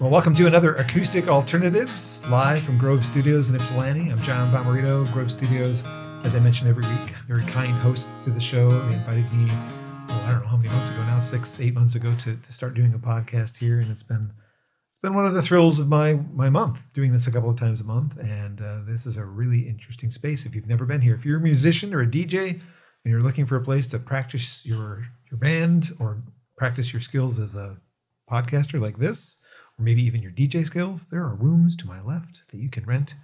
Well, welcome to another Acoustic Alternatives live from Grove Studios in Ypsilanti. I'm John Bomarito, Grove Studios. As I mentioned every week, very kind hosts to the show. They invited me, well, I don't know how many months ago now, six, eight months ago, to, to start doing a podcast here, and it's been it's been one of the thrills of my my month doing this a couple of times a month. And uh, this is a really interesting space. If you've never been here, if you're a musician or a DJ and you're looking for a place to practice your your band or practice your skills as a podcaster like this, or maybe even your DJ skills, there are rooms to my left that you can rent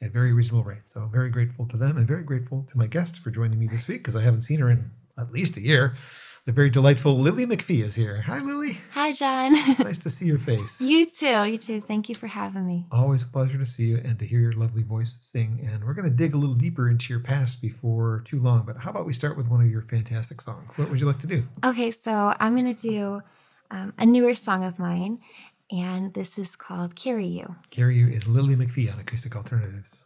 at very reasonable rates. So very grateful to them and very grateful to my guest for joining me this week because I haven't seen her in at least a year. The very delightful Lily MacPhee is here. Hi, Lily. Hi, John. nice to see your face. You too. You too. Thank you for having me. Always a pleasure to see you and to hear your lovely voice sing. And we're going to dig a little deeper into your past before too long. But how about we start with one of your fantastic songs? What would you like to do? Okay, so I'm going to do um, a newer song of mine, and this is called Carry You. Carry You is Lily MacPhee on Acoustic Alternatives.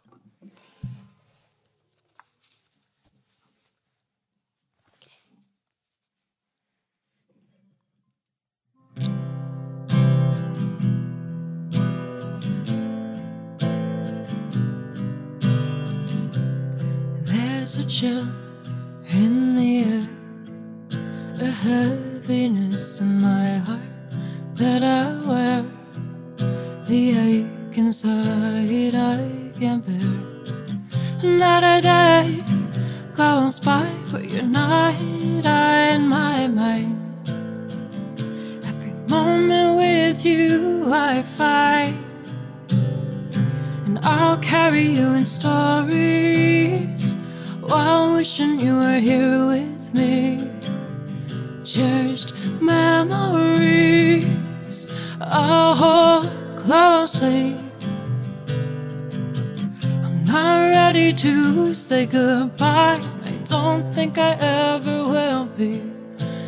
There's a chill in the air, a heaviness in my heart that I wear. The ache inside I can't bear. Another day goes by, but you're not in my mind. Every moment with you I fight. And I'll carry you in stories while wishing you were here with me. Cherished I'll hold closely. I'm not ready to say goodbye. I don't think I ever will be.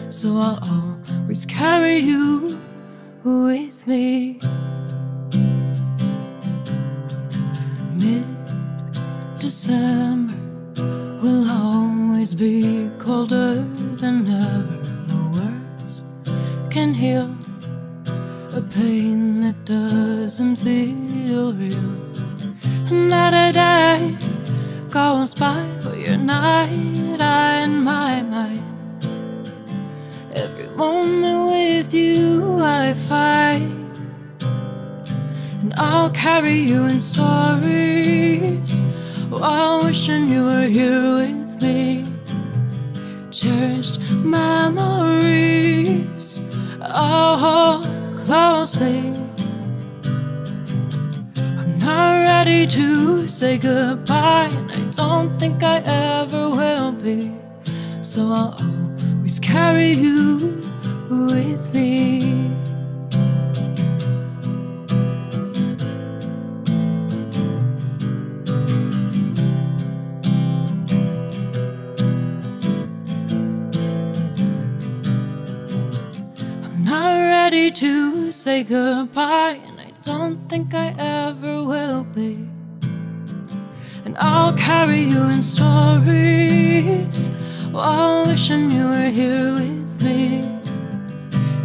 So I'll always carry you with me. Mid December will always be colder than ever. No words can heal pain that doesn't feel real. Another day goes by, but you're not in my mind. Every moment with you, I fight. And I'll carry you in stories oh, while wishing you were here with me. Cherished memories I'll I'm not ready to say goodbye, and I don't think I ever will be. So I'll always carry you with me. Ready to say goodbye, and I don't think I ever will be. And I'll carry you in stories while wishing you were here with me.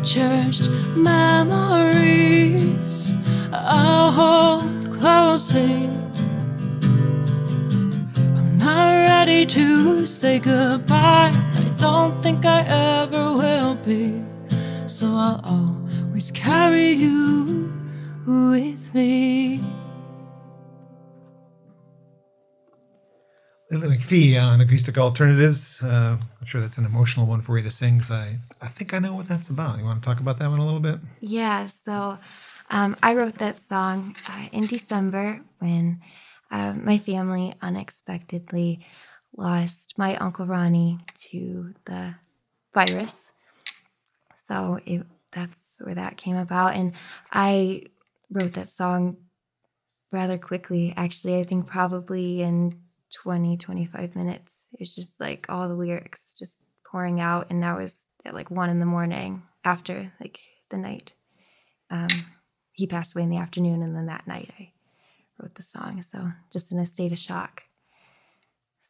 Cherished memories I'll hold closely. I'm not ready to say goodbye. I don't think I ever will be. So I'll always carry you with me. Lily MacPhee on Acoustic Alternatives. Uh, I'm sure that's an emotional one for you to sing. So I, I think I know what that's about. You want to talk about that one a little bit? Yeah, so um, I wrote that song uh, in December when uh, my family unexpectedly lost my Uncle Ronnie to the virus. So it, that's where that came about. And I wrote that song rather quickly, actually. I think probably in 20, 25 minutes. It's just like all the lyrics just pouring out. And that was at like one in the morning after like the night. Um, he passed away in the afternoon. And then that night I wrote the song. So just in a state of shock.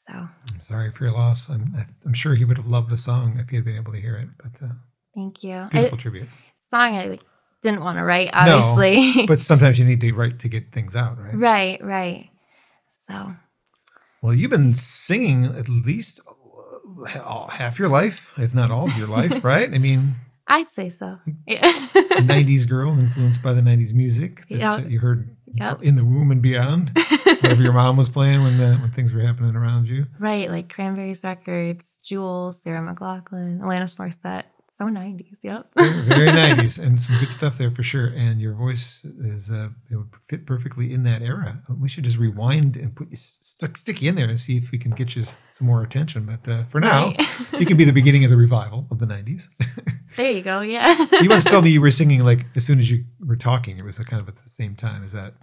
So I'm sorry for your loss. I'm, I'm sure he would have loved the song if he had been able to hear it. But uh, thank you. I- beautiful tribute. song I like didn't want to write, obviously. No. But sometimes you need to write to get things out, right? right, right. So Well, you've been singing at least uh, half your life, if not all of your life, right? I mean, I'd say so. Yeah. 90s girl influenced by the 90s music that Yeah. uh, you heard Yep. in the womb and beyond. Whatever your mom was playing when the, when things were happening around you. right, like Cranberries Records, Jules, Sarah McLachlan, Alanis Morissette. So 90s, yep. Very, very 90s and some good stuff there for sure. And your voice is uh, it would fit perfectly in that era. We should just rewind and put you stick, stick you in there and see if we can get you some more attention. But uh, for now, Right. you can be the beginning of the revival of the 90s. there you go, yeah. you once told me you were singing like as soon as you were talking. It was kind of at the same time. Is that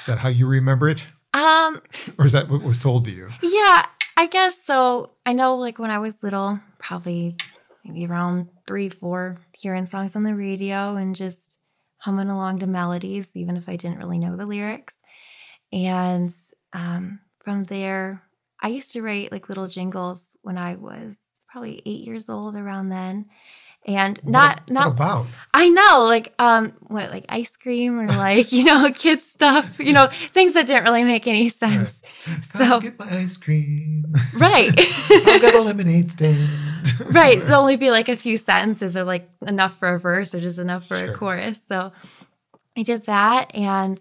is that how you remember it, um, or is that what was told to you? Yeah, I guess so. I know, like when I was little, probably maybe around three, four, hearing songs on the radio and just humming along to melodies, even if I didn't really know the lyrics. And um, from there, I used to write like little jingles when I was probably eight years old, around then. And not what, not what about I know, like um, what like ice cream or like you know kids stuff, you know things that didn't really make any sense. Come So- get my ice cream. Right. I've got a lemonade stand. right. There'll only be like a few sentences or like enough for a verse or just enough for Sure. a chorus. So I did that and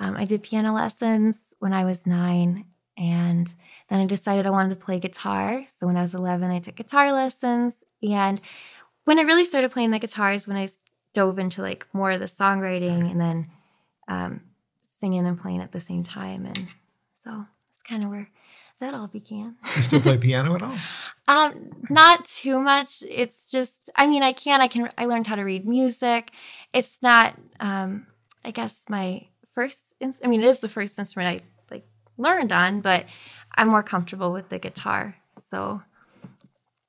um, I did piano lessons when I was nine. And then I decided I wanted to play guitar. So when I was 11, I took guitar lessons. And when I really started playing the guitar is I dove into like more of the songwriting and then um, singing and playing at the same time. And so that's kind of where that all began. You still play piano at all? Um, not too much. It's just, I mean, I can, I can, I learned how to read music. It's not, um, I guess my first, ins- I mean, it is the first instrument I like learned on, but I'm more comfortable with the guitar. So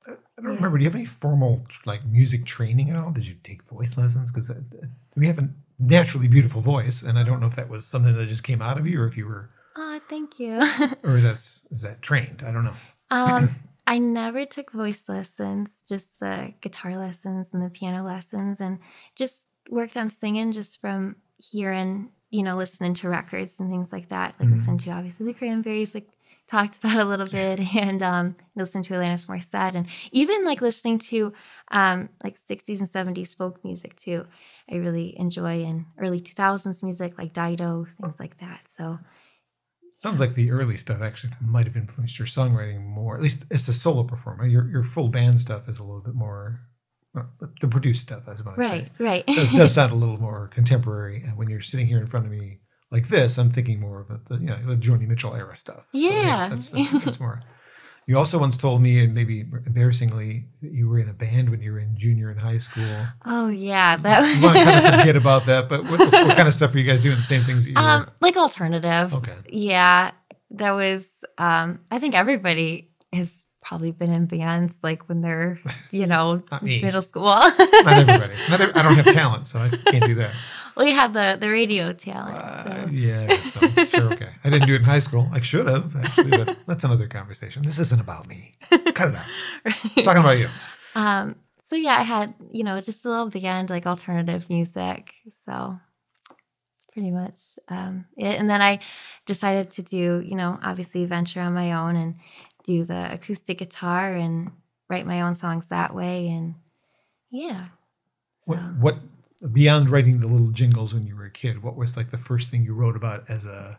I don't remember. Do you have any formal like music training at all? Did you take voice lessons? Because we have a naturally beautiful voice, and I don't know if that was something that just came out of you, or if you were, thank you. or that's is that trained? I don't know. um, I never took voice lessons, just the guitar lessons and the piano lessons, and just worked on singing just from hearing, you know, listening to records and things like that. Like Mhm. listen to obviously the Cranberries, like talked about a little bit, and um, listen to Alanis Morissette, and even like listening to um, like 60s and 70s folk music too. I really enjoy and early 2000s music like Dido, things like that. So Sounds like the early stuff actually might have influenced your songwriting more. At least as a solo performer, your your full band stuff is a little bit more well, the produced stuff. I suppose. right, right. does, does sound a little more contemporary. And when you're sitting here in front of me like this, I'm thinking more of the, you know the Joni Mitchell era stuff. So, Yeah. that's, that's, that's more. You also once told me, and maybe embarrassingly, that you were in a band when you were in junior and high school. oh yeah, that You want to kind of forget about that, but what, what kind of stuff are you guys doing? The same things that you um like alternative. Okay. Yeah, that was. Um, I think everybody has probably been in bands like when they're, you know, middle school. Not everybody. Not every, I don't have talent, so I can't do that. We had the the radio talent. Uh, so. yeah, I so. sure, okay. I didn't do it in high school. I should have actually, but that's another conversation. This isn't about me. Cut it out. Right. Talking about you. Um, so yeah, I had you know just a little band like alternative music. So it's pretty much um, it. And then I decided to do you know obviously venture on my own and do the acoustic guitar and write my own songs that way. And yeah, What, So- what beyond writing the little jingles when you were a kid? What was like the first thing you wrote about as a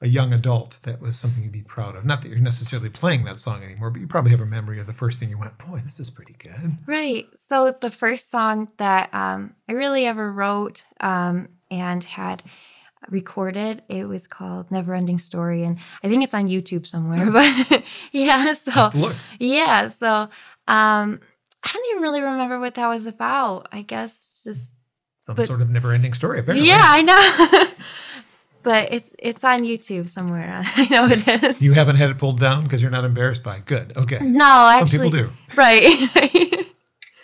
a young adult that was something you'd be proud of? Not that you're necessarily playing that song anymore, but you probably have a memory of the first thing you went, "Boy, this is pretty good." Right. So the first song that um, I really ever wrote um, and had recorded, it was called "Never Ending Story," and I think it's on YouTube somewhere. But yeah, so look. yeah, so um, I don't even really remember what that was about. I guess just Some but- sort of never-ending story. Apparently. yeah, I know. but it's it's on YouTube somewhere. I know it is. You haven't had it pulled down because you're not embarrassed by it. Good. Okay. no, Some actually, Some people do. right.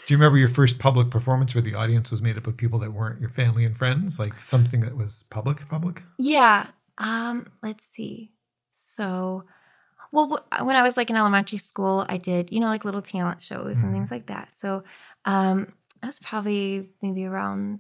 Do you remember your first public performance where the audience was made up of people that weren't your family and friends? Like something that was public, public? Yeah. Um, let's see. So, well, wh- when I was like in elementary school, I did, you know, like little talent shows Mhm. and things like that. So, um, I was probably maybe around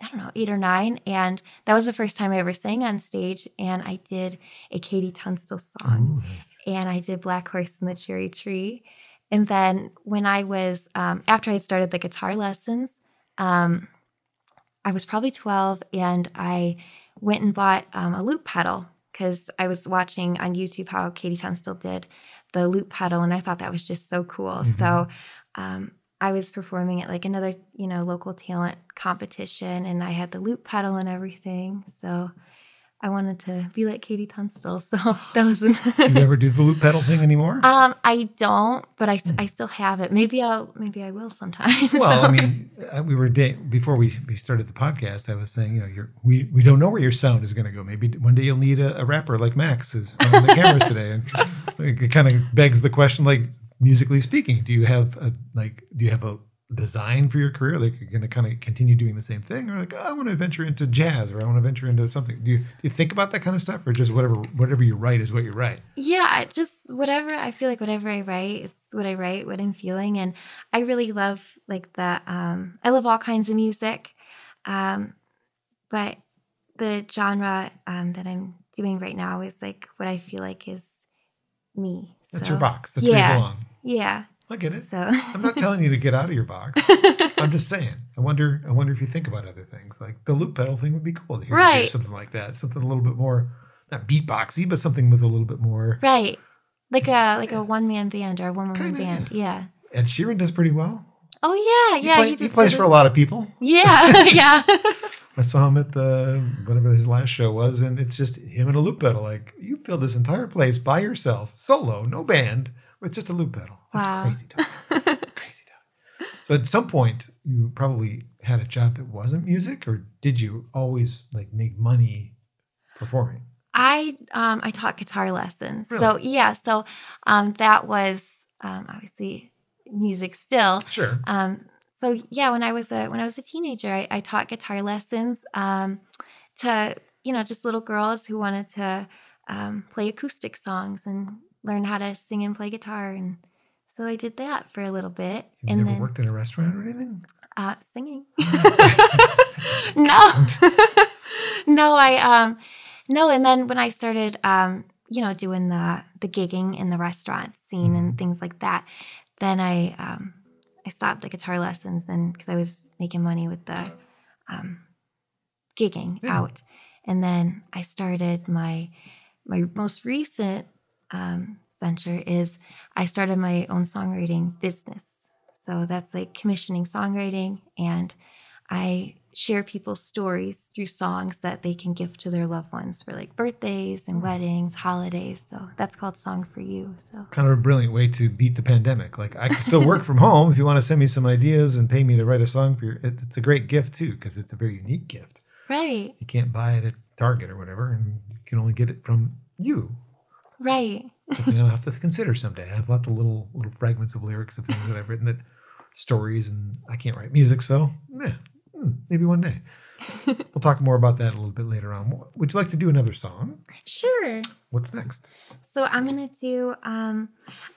I don't know, eight or nine. And that was the first time I ever sang on stage. And I did a KT Tunstall song. Nice. and I did Black Horse and the Cherry Tree. And then when I was, um, after I had started the guitar lessons, um, I was probably 12 and I went and bought um, a loop pedal because I was watching on YouTube how KT Tunstall did the loop pedal and I thought that was just so cool. So um, I was performing at like another, you know, local talent competition and I had the loop pedal and everything. So I wanted to be like KT Tunstall. So that was an Do you ever do the loop pedal thing anymore? um, I don't, but I, I still have it. Maybe I'll maybe I will sometime. Well, So- I mean, uh, we were before we, we started the podcast. I was saying, you know, you're, we we don't know where your sound is going to go. Maybe one day you'll need a, a rapper like Max is on the cameras today, and it kind of begs the question, like musically speaking, do you have a like do you have a design for your career? Like you're going to kind of continue doing the same thing, or like oh, I want to venture into jazz, or I want to venture into something. Do you do you think about that kind of stuff, or just whatever whatever you write is what you write? yeah, I just whatever I feel like whatever I write, it's what I write, what I'm feeling, and I really love like the um, I love all kinds of music, um, but the genre um, that I'm doing right now is like what I feel like is me. That's So, your box. That's where you belong. Yeah. I get it. So I'm not telling you to get out of your box. I'm just saying. I wonder. I wonder if you think about other things. Like the loop pedal thing would be cool to hear, hear Right. something like that. Something a little bit more, not beatboxy, but something with a little bit more. right, like a like a one man band or a one woman band. Yeah. Ed Sheeran does pretty well. Oh yeah, He, yeah. play- he he plays for a lot of people. Yeah, yeah. I saw him at the whatever his last show was, and it's just him and a loop pedal. Like you fill this entire place by yourself, solo, no band, with just a loop pedal. That's Wow. crazy talk. crazy talk. So at some point, you probably had a job that wasn't music, or did you always like make money performing? I um I taught guitar lessons. So yeah, so um that was um obviously music still. Sure. Um so yeah, when I was a when I was a teenager, I, I taught guitar lessons um to you know just little girls who wanted to um, play acoustic songs and learn how to sing and play guitar and so I did that for a little bit You and never then worked in a restaurant or anything? uh, singing. no, no, I um, no, and then when I started um, you know, doing the the gigging in the restaurant scene and Mhm. things like that, then I um, I stopped the guitar lessons and because I was making money with the um, gigging Yeah. out, and then I started my my most recent um, venture is I started my own songwriting business. So that's like commissioning songwriting, and I share people's stories through songs that they can give to their loved ones for like birthdays and weddings, holidays. So that's called Song for You. So Kind of a brilliant way to beat the pandemic. Like I can still work from home if you want to send me some ideas and pay me to write a song for you. It's a great gift too because it's a very unique gift. right, You can't buy it at Target or whatever, and you can only get it from you. Right, something I'll have to consider someday. I have lots of little little fragments of lyrics of things that I've written that stories, and I can't write music, so yeah, hmm, maybe one day. we'll talk more about that a little bit later on. Would you like to do another song? sure. What's next? So I'm gonna do um,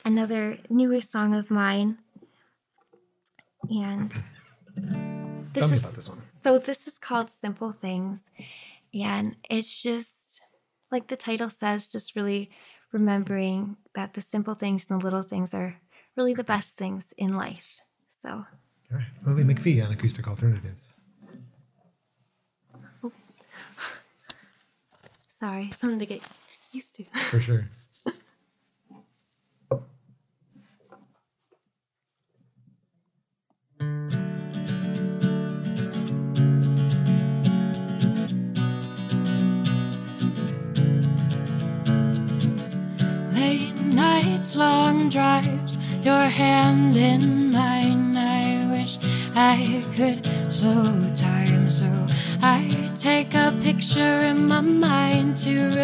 another newer song of mine, and this Tell me is about this one. So this is called Simple Things. And it's just like the title says, just really remembering that the simple things and the little things are really the best things in life. So All right, Lily MacPhee on Acoustic Alternatives. Oh. sorry, something to get used to. For sure. Could slow time so I take a picture in my mind to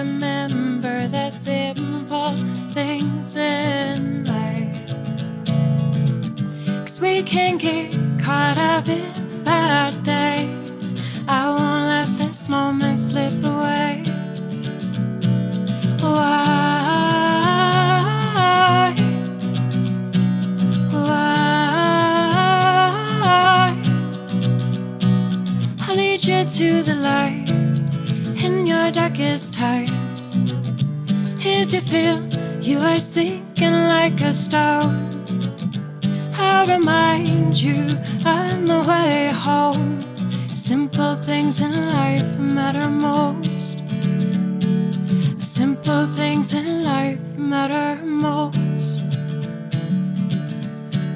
Things in life matter most.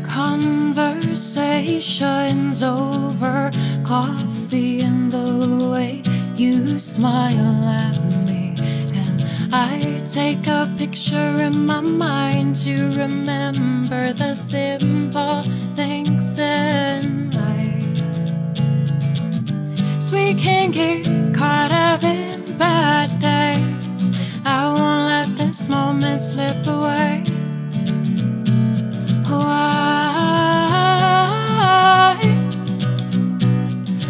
Conversations over coffee and the way you smile at me. And I take a picture in my mind to remember the simple things in life. So we can get caught up in bad days. I won't let this moment slip away. Why?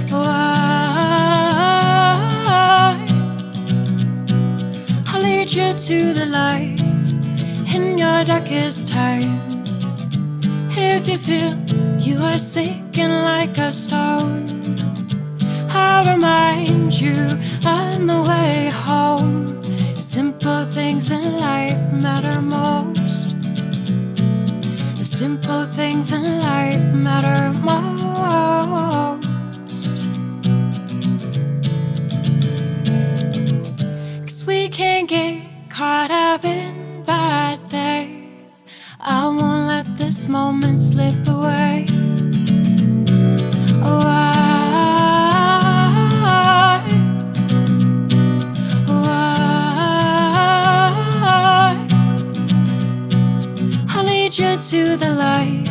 Why? I'll lead you to the light in your darkest times. If you feel you are sinking like a stone, I'll remind you on the way home. Simple things in life matter most. The simple things in life matter most. Cause we can get caught up in bad days. I won't let this moment slip away. The light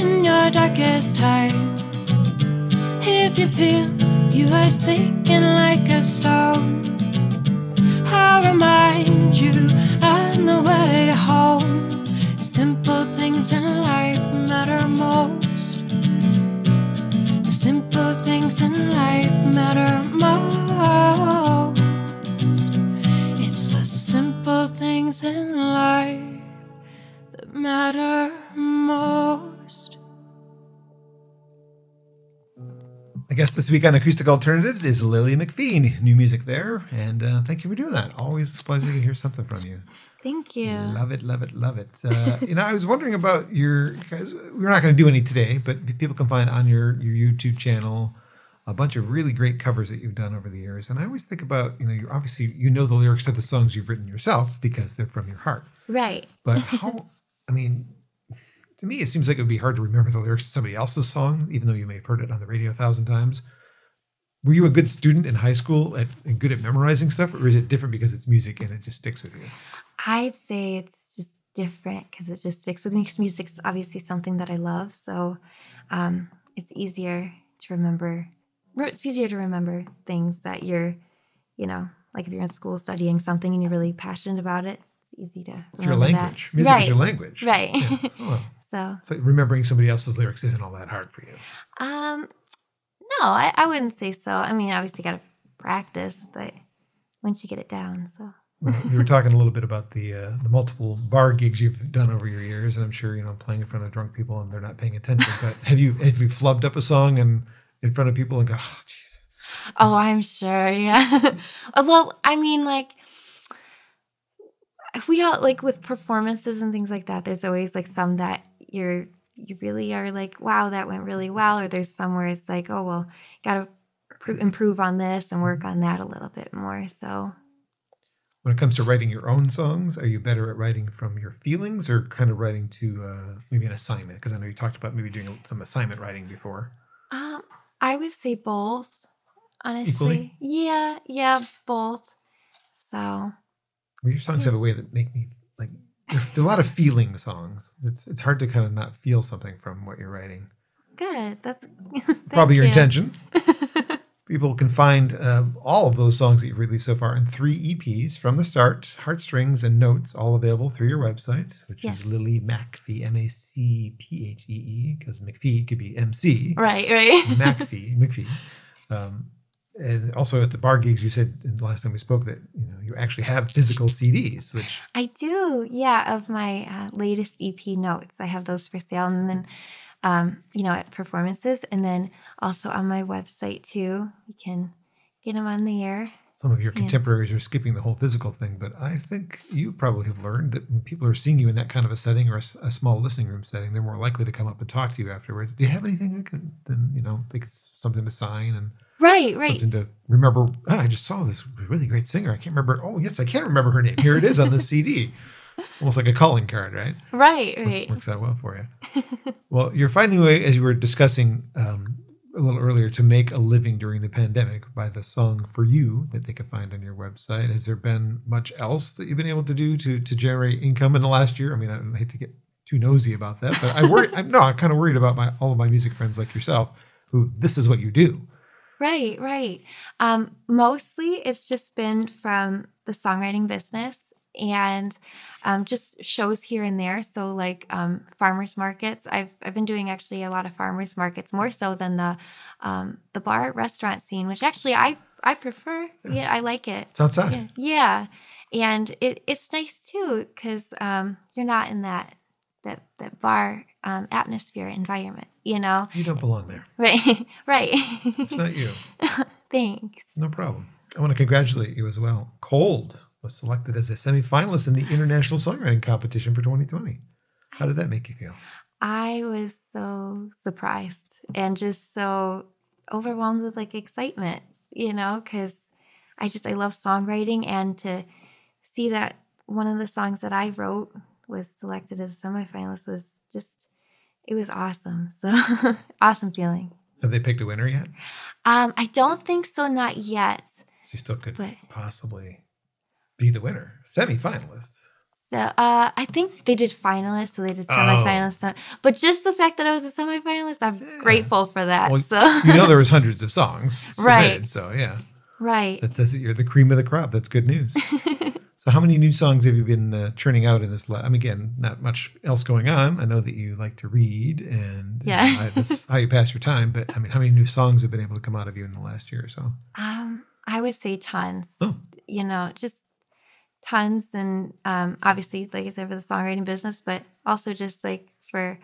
in your darkest times. If you feel you are sinking like a stone, I'll remind you on the way home. Simple things in life matter most. Simple things in life matter matter most. I guess this week on Acoustic Alternatives is Lily MacPhee. New music there, and uh, thank you for doing that. Always a pleasure to hear something from you. Thank you. Love it, love it, love it. Uh, you know, I was wondering about your. Guys, we're not going to do any today, but people can find on your your YouTube channel a bunch of really great covers that you've done over the years. And I always think about, you know, you obviously you know the lyrics to the songs you've written yourself because they're from your heart. Right. But how? I mean, to me, it seems like it would be hard to remember the lyrics to somebody else's song, even though you may have heard it on the radio a thousand times. Were you a good student in high school at, and good at memorizing stuff, or is it different because it's music and it just sticks with you? I'd say it's just different because it just sticks with me because music's obviously something that I love. So um, it's easier to remember. It's easier to remember things that you're, you know, like if you're in school studying something and you're really passionate about it, it's easy to It's your remember that. language. Music right. is your language. Right. Yeah. Oh, well. so remembering somebody else's lyrics isn't all that hard for you. Um, no, I, I wouldn't say so. I mean, obviously, got to practice, but once you get it down, so you were talking a little bit about the uh, the multiple bar gigs you've done over your years, and I'm sure you know playing in front of drunk people and they're not paying attention. But have you have you flubbed up a song and in front of people and go, oh, jeez, oh, I'm sure, yeah. Well, I mean, like we all like with performances and things like that. There's always like some that you're you really are like, wow, that went really well, or there's some where it's like, oh well, gotta pr- improve on this and work on that a little bit more. So when it comes to writing your own songs, are you better at writing from your feelings or kind of writing to uh, maybe an assignment? Because I know you talked about maybe doing some assignment writing before. Um, I would say both. Honestly, Equally? yeah, yeah, both. So your songs have a way that make me like. There there a lot of feeling songs. It's it's hard to kind of not feel something from what you're writing. good. That's Probably your you. intention. People can find uh, all of those songs that you've released so far in three EPs from the start, Heartstrings and Notes, all available through your website, which Yes. is Lily MacPhee, M A C P H E E, because McPhee could be MC. right, right. McPhee, McPhee. Um, and also at the bar gigs, you said in the last time we spoke that you know you actually have physical CDs, which I do, yeah. Of my uh, latest EP notes, I have those for sale, and then, um, you know, at performances, and then also on my website too. You can get them on the air. Some of your Yeah. contemporaries are skipping the whole physical thing, but I think you probably have learned that when people are seeing you in that kind of a setting or a small listening room setting, they're more likely to come up and talk to you afterwards. Do you have anything I can, then, you know, think it's something to sign and Right, right. something to remember? "Ah, I just saw this really great singer. I can't remember. Oh, yes, I can remember her name. Here it is on the CD. It's almost like a calling card, right? Right, right. Works out well for you. well, you're finding a way, as you were discussing um, a little earlier, to make a living during the pandemic by the song "For You" that they could find on your website. Has there been much else that you've been able to do to to generate income in the last year? I mean, I hate to get too nosy about that, but I worry. I'm no, I'm kind of worried about my all of my music friends like yourself, who this is what you do. Right, right. Um, mostly it's just been from the songwriting business and um, just shows here and there. So like um, farmers markets. I've I've been doing actually a lot of farmers markets more so than the um, the bar restaurant scene, which actually I I prefer. Yeah, I like it. It's outside. Yeah, yeah. and it, it's nice too because um, you're not in that that that bar um, atmosphere environment. You know, You don't belong there. right, right. It's not you. Thanks. No problem. I want to congratulate you as well. Cold was selected as a semifinalist in the International Songwriting Competition for 2020. How did that make you feel? I was so surprised and just so overwhelmed with like excitement, you know, because I just I love songwriting and to see that one of the songs that I wrote was selected as a semifinalist was just it was awesome. So awesome feeling. Have they picked a winner yet? Um, I don't think so, not yet. She still could But- possibly be the winner, semifinalist. So uh, I think they did finalists, so they did Oh. semifinalists. sem- But just the fact that I was a semifinalist, I'm Yeah. grateful for that. Well, so You know there was hundreds of songs submitted, Right. so yeah, right. that says that you're the cream of the crop. That's good news. so how many new songs have you been uh, churning out in this? La- I mean, again, not much else going on. I know that you like to read, and you know, Yeah. That's how you pass your time. But I mean, how many new songs have been able to come out of you in the last year or so? Um, I would say tons. Oh. You know, just tons, and um, obviously, like I said, for the songwriting business, but also just like for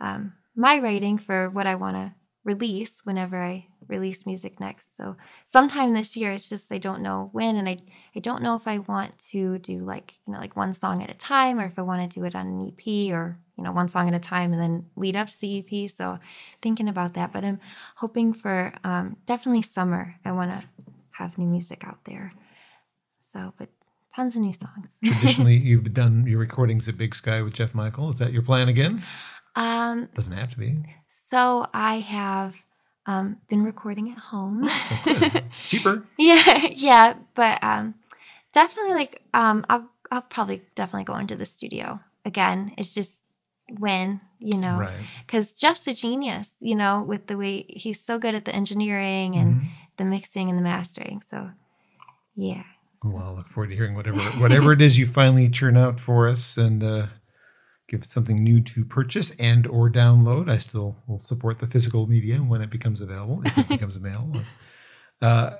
um, my writing for what I want to release whenever I release music next. So sometime this year, it's just I don't know when, and I I don't know if I want to do like you know like one song at a time, or if I want to do it on an EP, or you know one song at a time, and then lead up to the EP. So thinking about that, but I'm hoping for um, definitely summer. I want to have new music out there. So, but tons of new songs. Traditionally, you've done your recordings at Big Sky with Jeff Michael. Is that your plan again? um, Doesn't have to be. So I have um, been recording at home. Cheaper. yeah, yeah, but um, definitely like um, I'll I'll probably definitely go into the studio again. It's just when you know Right. because Jeff's a genius, you know, with the way he's so good at the engineering and Mhm. the mixing and the mastering. So, yeah. Well, I look forward to hearing whatever whatever it is you finally churn out for us and uh, give something new to purchase and or download. I still will support the physical media when it becomes available, if it becomes available. Uh,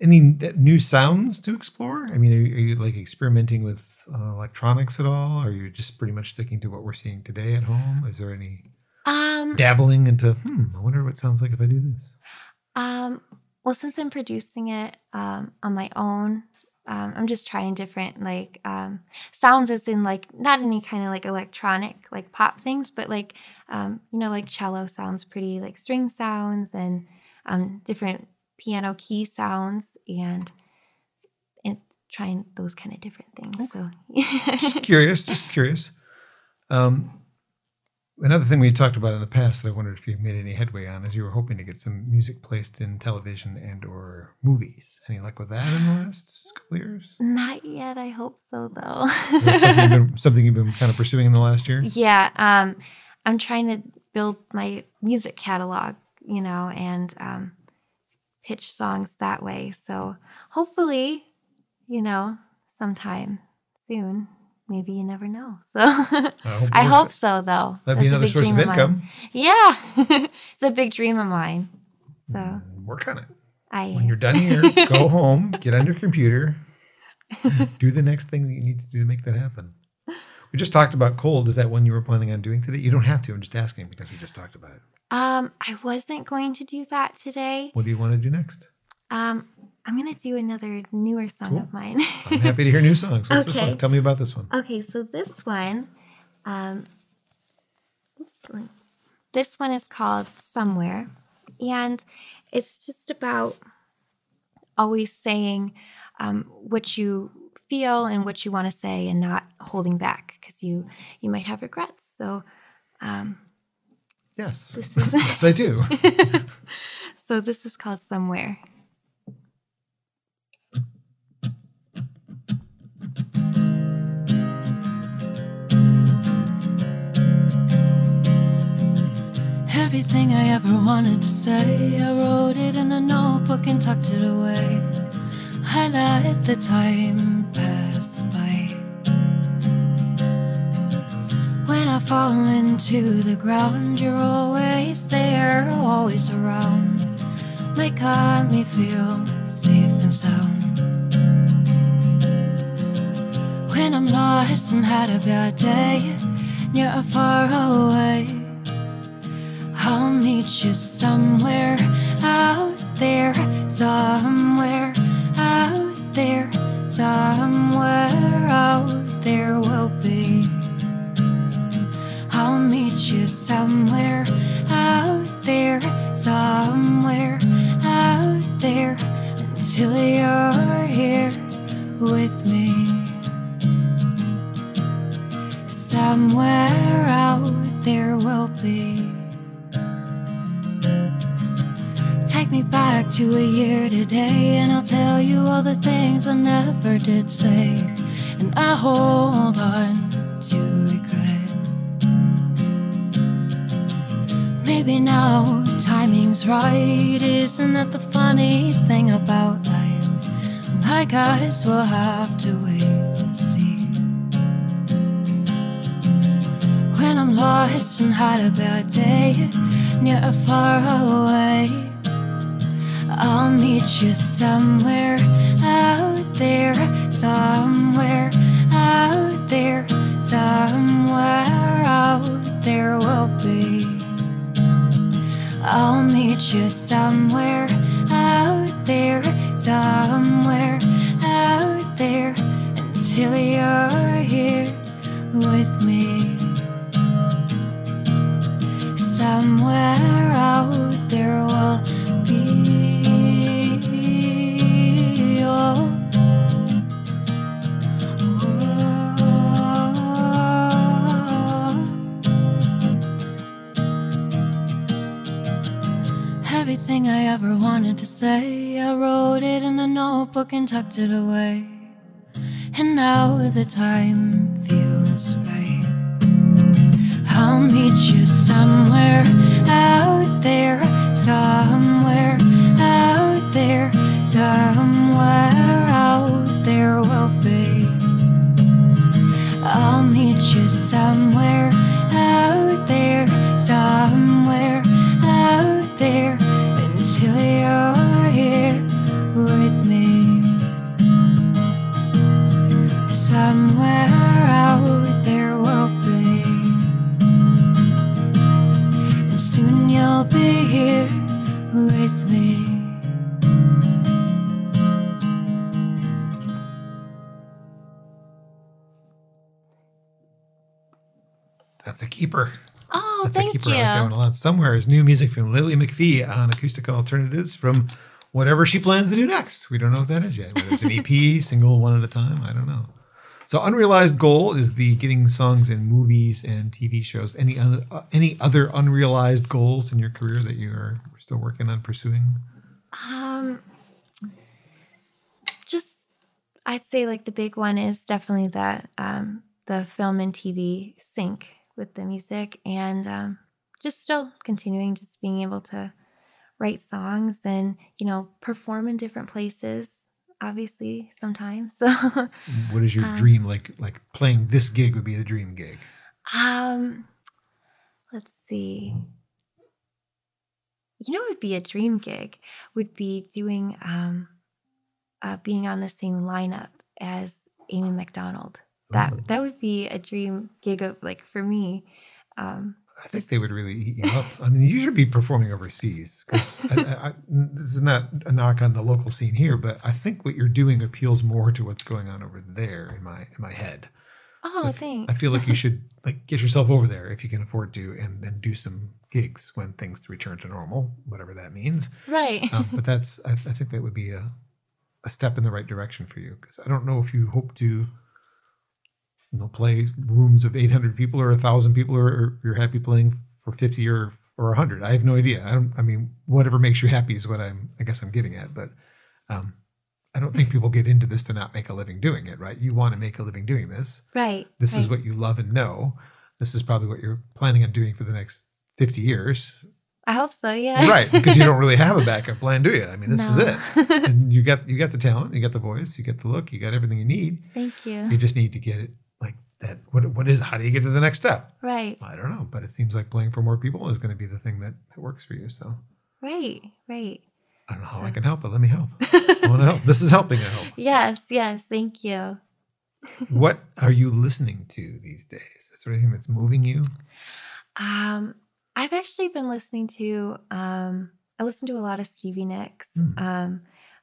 any new sounds to explore? I mean, are you, are you like experimenting with uh, electronics at all? Or are you just pretty much sticking to what we're seeing today at home? Is there any Um. dabbling into? Hmm, I wonder what it sounds like if I do this. Um. Well, since I'm producing it um, on my own, um, I'm just trying different like um, sounds, as in like not any kind of like electronic like pop things, but like um, you know like cello sounds pretty like string sounds and um, different piano key sounds and and trying those kind of different things. So just curious, just curious. Um, another thing we talked about in the past that I wondered if you made any headway on is you were hoping to get some music placed in television and or movies. Any luck with that in the last couple years? not yet. I hope so though. Something, you've been, something you've been kind of pursuing in the last year? Yeah, um, I'm trying to build my music catalog, you know, and um, pitch songs that way. So hopefully, you know, sometime soon. Maybe you never know. So I hope, I hope so, though. That'd be That's a another source of income. Yeah, it's a big dream of mine. So Mm, Work on it. I When you're done here, go home, get on your computer, do the next thing that you need to do to make that happen. We just talked about cold. Is that one you were planning on doing today? You don't have to. I'm just asking because we just talked about it. um, I wasn't going to do that today. What do you want to do next? Um, I'm gonna do another newer song Cool. of mine. I'm happy to hear new songs. What's this Okay. one? Tell me about this one. Okay, so this one, um, oops, this one is called Somewhere, and it's just about always saying um, what you feel and what you want to say, and not holding back because you you might have regrets. So, um, Yes. this is yes, I do. so this is called Somewhere. Everything I ever wanted to say, I wrote it in a notebook and tucked it away. I let the time pass by. When I fall into the ground, you're always there, always around. Make me feel safe and sound. When I'm lost and had a bad day, you're far away. I'll meet you somewhere out there, somewhere out there, somewhere out there will be. I'll meet you somewhere out there, somewhere out there until you're here with me. Somewhere out there will be. Me back to a year today, and I'll tell you all the things I never did say. And I hold on to regret. Maybe now timing's right. Isn't that the funny thing about life? I guess we'll have to wait and see. When I'm lost and had a bad day, and you're far away. I'll meet you somewhere out there, somewhere out there, somewhere out there will be. I'll meet you somewhere out there, somewhere out there until you're here with me. Somewhere out there will Everything I ever wanted to say, I wrote it in a notebook and tucked it away. And now the time feels right. I'll meet you somewhere out there, somewhere out there, somewhere out there will be. I'll meet you somewhere out there, somewhere keeper. Oh, That's thank a keeper. you. I like that one a lot. Somewhere is new music from Lily MacPhee on Acoustic Alternatives from whatever she plans to do next. We don't know what that is yet. Whether it's an EP, single, one at a time, I don't know. So, unrealized goal is the getting songs in movies and TV shows. Any other uh, any other unrealized goals in your career that you are still working on pursuing? Um, just I'd say like the big one is definitely that um, the film and TV sync with the music, and um, just still continuing, just being able to write songs and you know perform in different places. Obviously, sometimes. So, What is your Um, dream? Like like playing this gig would be the dream gig. um, let's see. You know, what would be a dream gig would be doing um, uh, being on the same lineup as Amy Macdonald. That Ooh. that would be a dream gig of like for me. Um, I think they would really eat you up. I mean, you should be performing overseas because this is not a knock on the local scene here, but I think what you're doing appeals more to what's going on over there in my in my head. Oh, I f- thanks. I feel like you should like get yourself over there if you can afford to, and and do some gigs when things return to normal, whatever that means. right. Um, but that's I, I think that would be a a step in the right direction for you because I don't know if you hope to you know play rooms of 800 people or 1000 people or, you're happy playing for 50 or or 100 i have no idea. I don't i mean whatever makes you happy is what i'm i guess i'm getting at but um i don't think people get into this to not make a living doing it right? You want to make a living doing this. Right. this is what you love and know. This is probably what you're planning on doing for the next 50 years. I hope so. Yeah. right because you don't really have a backup plan do you? I mean this is it. And you got you got the talent you got the voice you got the look you got everything you need. Thank you. you just need to get it that what what is how do you get to the next step Right. i don't know but it seems like playing for more people is going to be the thing that, that works for you so Right. Right. i don't know how i can help but let me help i want to help this is helping i hope yes. Yes. Thank you. what are you listening to these days is there anything that's moving you Um, I've actually been listening to. Um, I listen to a lot of Stevie Nicks. Mm. Um,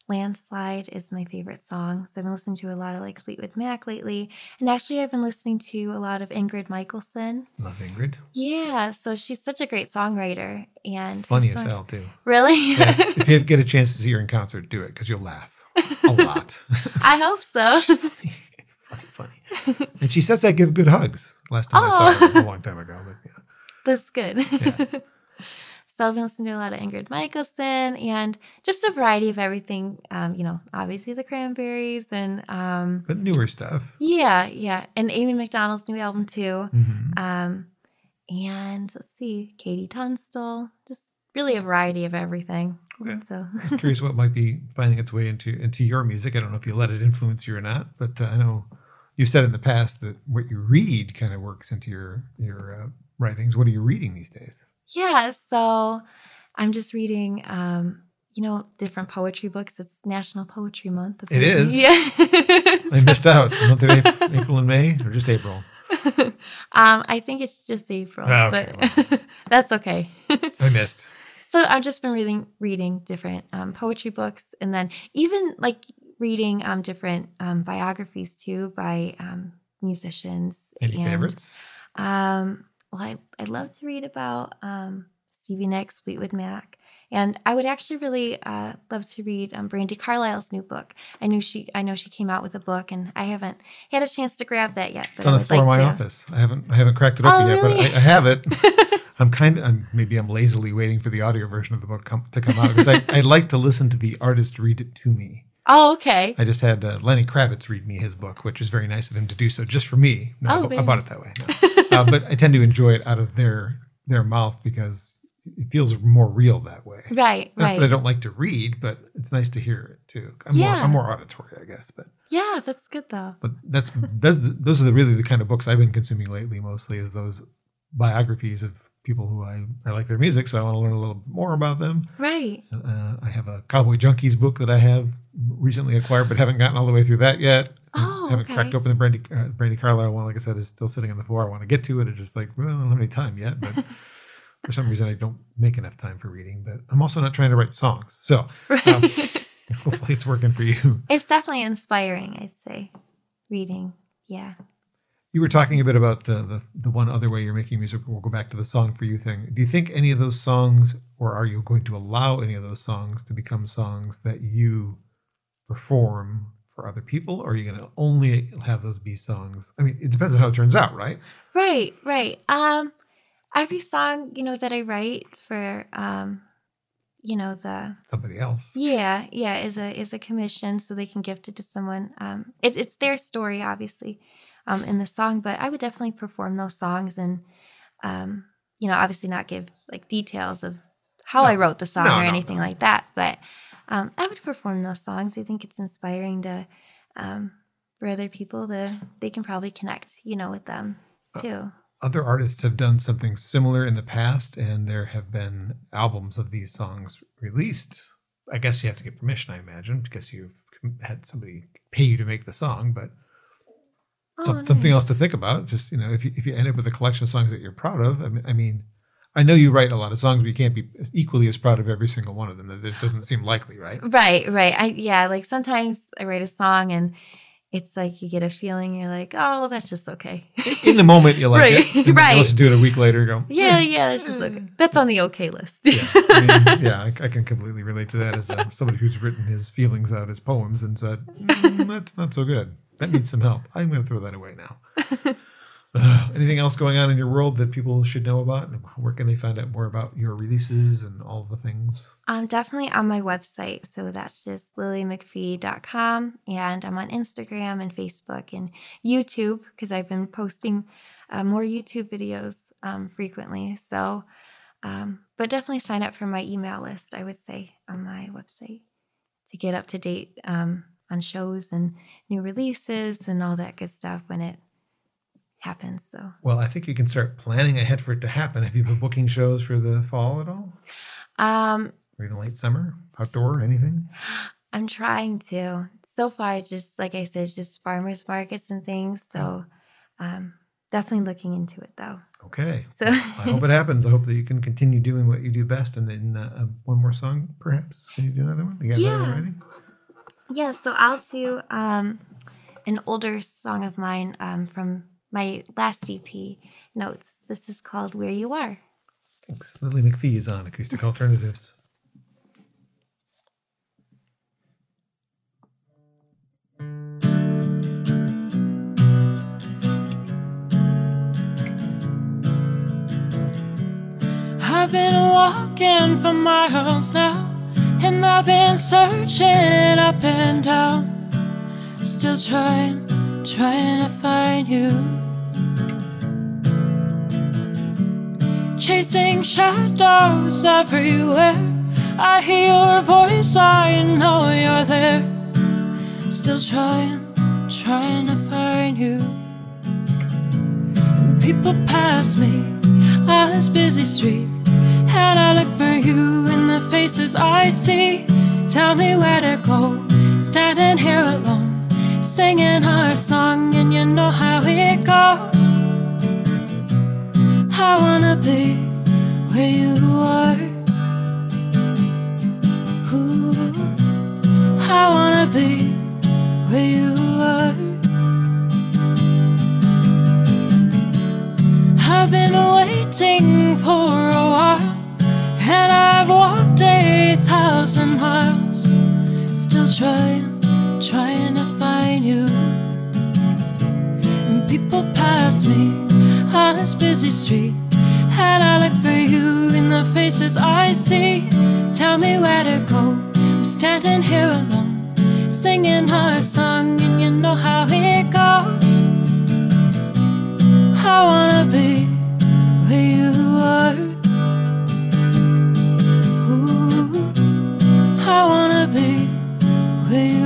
Landslide is my favorite song. So I've been listening to a lot of like Fleetwood Mac lately. And actually, I've been listening to a lot of Ingrid Michaelson. love ingrid Yeah, so she's such a great songwriter and funny as hell too Really? yeah, if you get a chance to see her in concert do it because you'll laugh a lot I hope so. funny funny and she says that give good hugs last time i saw Oh. her a long time ago but yeah That's good. Yeah. so I've been listening to a lot of Ingrid Michaelson and just a variety of everything. Um, you know, obviously the Cranberries and um, but newer stuff yeah, yeah, and Amy Macdonald's new album too. Mhm. Um, and let's see, KT Tunstall. Just really a variety of everything. okay So I'm curious what might be finding its way into into your music. I don't know if you let it influence you or not, but uh, I know you said in the past that what you read kind of works into your your uh, writings. What are you reading these days? Yeah, so I'm just reading. Um, you know, different poetry books. It's National Poetry Month. It is? Yeah. I missed out. Month of April, and May, or just April? um, I think it's just April, Ah, okay, but that's okay. I missed. so I've just been reading reading different um, poetry books, and then even like reading um, different um, biographies too by um, musicians. Any and, favorites? Um, well, I I love to read about um, Stevie Nicks, Fleetwood Mac. And I would actually really uh, love to read um, Brandi Carlile's new book. I knew she, I know she came out with a book, and I haven't had a chance to grab that yet. But It's on I the floor like of my to. office. I haven't I haven't cracked it open Oh, yet, but really? I, I have it. I'm kind of I'm, maybe I'm lazily waiting for the audio version of the book come, to come out because I, I like to listen to the artist read it to me. Oh, okay. I just had uh, Lenny Kravitz read me his book, which was very nice of him to do so just for me. No, I Oh, bu- I, bought it that way. No. uh, but I tend to enjoy it out of their their mouth because it feels more real that way. Right, Not that I don't like to read, but it's nice to hear it too. I'm more Yeah. I'm more auditory, I guess. But Yeah, that's good though. but that's those those are the, really the kind of books I've been consuming lately. Mostly is those biographies of people who I, I like their music, so I want to learn a little more about them. Right. Uh, I have a Cowboy Junkies book that I have recently acquired, but haven't gotten all the way through that yet. Oh, haven't okay. cracked open the Brandi uh, Brandi Carlile one. Like I said, is still sitting on the floor. I want to get to it. It's just like well, I don't have any time yet, but for some reason I don't make enough time for reading. But I'm also not trying to write songs, so Right. um, hopefully it's working for you. it's definitely inspiring, I'd say. Reading. Yeah. You were talking a bit about the, the the one other way you're making music. We'll go back to the song for you thing. Do you think any of those songs, or are you going to allow any of those songs to become songs that you perform for other people, or are you going to only have those be songs? I mean, it depends on how it turns out, right? Right, right. Um every song, you know, that I write for um you know, the Somebody else. yeah, yeah, is a is a commission so they can gift it to someone. Um it, it's their story obviously um in the song, but I would definitely perform those songs and um you know, obviously not give like details of how I wrote the song No, or no, anything no. like that, but um I would perform those songs. I think it's inspiring to um for other people to they can probably connect, you know, with them Uh, too. Other artists have done something similar in the past, and there have been albums of these songs released. I guess you have to get permission, I imagine, because you've had somebody pay you to make the song, but Oh, something nice. else to think about. Just you know, if you if you end up with a collection of songs that you're proud of, I mean, I mean, I know you write a lot of songs, but you can't be equally as proud of every single one of them. That it doesn't seem likely, right? Right, right. I yeah, like sometimes I write a song and it's like you get a feeling you're like, oh, that's just okay. In the moment, you like Right, then right. You listen to it a week later, and go, yeah, yeah, that's just okay. That's on the okay list. yeah, I mean, yeah, I, I can completely relate to that as uh somebody who's written his feelings out as poems and said, "Mm, that's not so good. That needs some help. I'm going to throw that away now. Anything else going on in your world that people should know about? Where can they find out more about your releases and all the things? I'm definitely on my website. So that's just lilymcphee.com. And I'm on Instagram and Facebook and YouTube because I've been posting uh, more YouTube videos um, frequently. So, um, but definitely sign up for my email list, I would say, on my website to get up to date um, on shows and new releases and all that good stuff when it happens. So, Well, I think you can start planning ahead for it to happen. Have you been booking shows for the fall at all? um, Or in the late summer? Outdoor? Anything? I'm trying to. So far, just like I said, it's just farmers markets and things. So, um, definitely looking into it though. Okay. So, I hope it happens. I hope that you can continue doing what you do best. And then uh, one more song, perhaps. Can you do another one? You got another Yeah. ready? yeah. So I'll do um, an older song of mine um, from my last EP, Notes. This is called "Where You Are." Thanks. Lily MacPhee is on Acoustic Alternatives. I've been walking for miles now, and I've been searching up and down, still trying, trying to find you. Chasing shadows everywhere, I hear your voice, I know you're there. Still trying, trying to find you. People pass me on this busy street. And I look for you in the faces I see. Tell me where to go, standing here alone, singing our song, and you know how it goes. I wanna be where you are. Ooh, I wanna be where you are. I've been waiting for a while, and I've walked a thousand miles, still trying, trying to find you. And people pass me on this busy street, and I look for you in the faces I see. Tell me where to go. I'm standing here alone, singing our song, and you know how it goes. I wanna be where you are. Ooh, I wanna be where you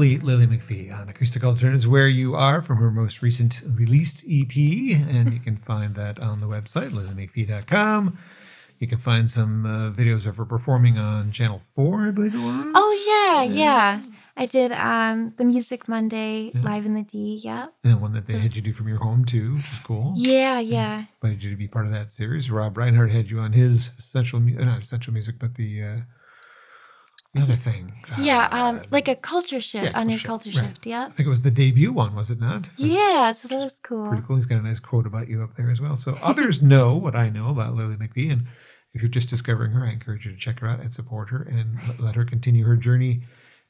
lovely Lily MacPhee on Acoustic Alternatives, where you are from her most recent released EP. And you can find that on the website, lilymcphee.com. You can find some uh, videos of her performing on Channel 4, I believe it was. Oh yeah, yeah. I did um, the Music Monday Yeah. live in the D. Yeah. And one that they had you do from your home, too, which is cool. Yeah, yeah. Invited you to be part of that series. Rob Reinhardt had you on his essential, uh, not essential music, but the uh, Another thing. yeah, um, uh, like a culture shift, yeah, on a culture culture shift, right. Yeah. I think it was the debut one, was it not? Yeah, so that was cool. Pretty cool. He's got a nice quote about you up there as well. So others know what I know about Lily MacPhee. And if you're just discovering her, I encourage you to check her out and support her and let- her continue her journey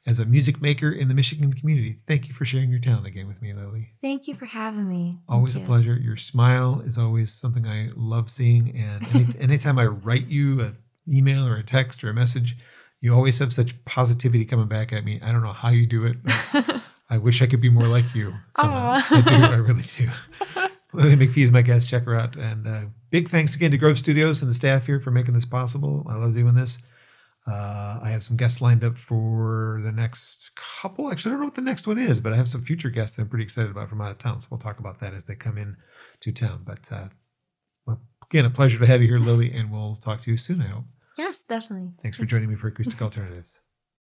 as a music maker in the Michigan community. Thank you for sharing your talent again with me, Lily. Thank you for having me. Thank Always a pleasure. Your smile is always something I love seeing. And any, anytime I write you an email or a text or a message, you always have such positivity coming back at me. I don't know how you do it. I wish I could be more like you. somehow. I do. I really do. Lily MacPhee is my guest. Check her out. And uh, big thanks again to Grove Studios and the staff here for making this possible. I love doing this. Uh, I have some guests lined up for the next couple. Actually, I don't know what the next one is, but I have some future guests that I'm pretty excited about from out of town. So we'll talk about that as they come in to town. But uh, well, again, a pleasure to have you here, Lily, and we'll talk to you soon, I hope. Yes, definitely. Thanks for joining me for Acoustic Alternatives.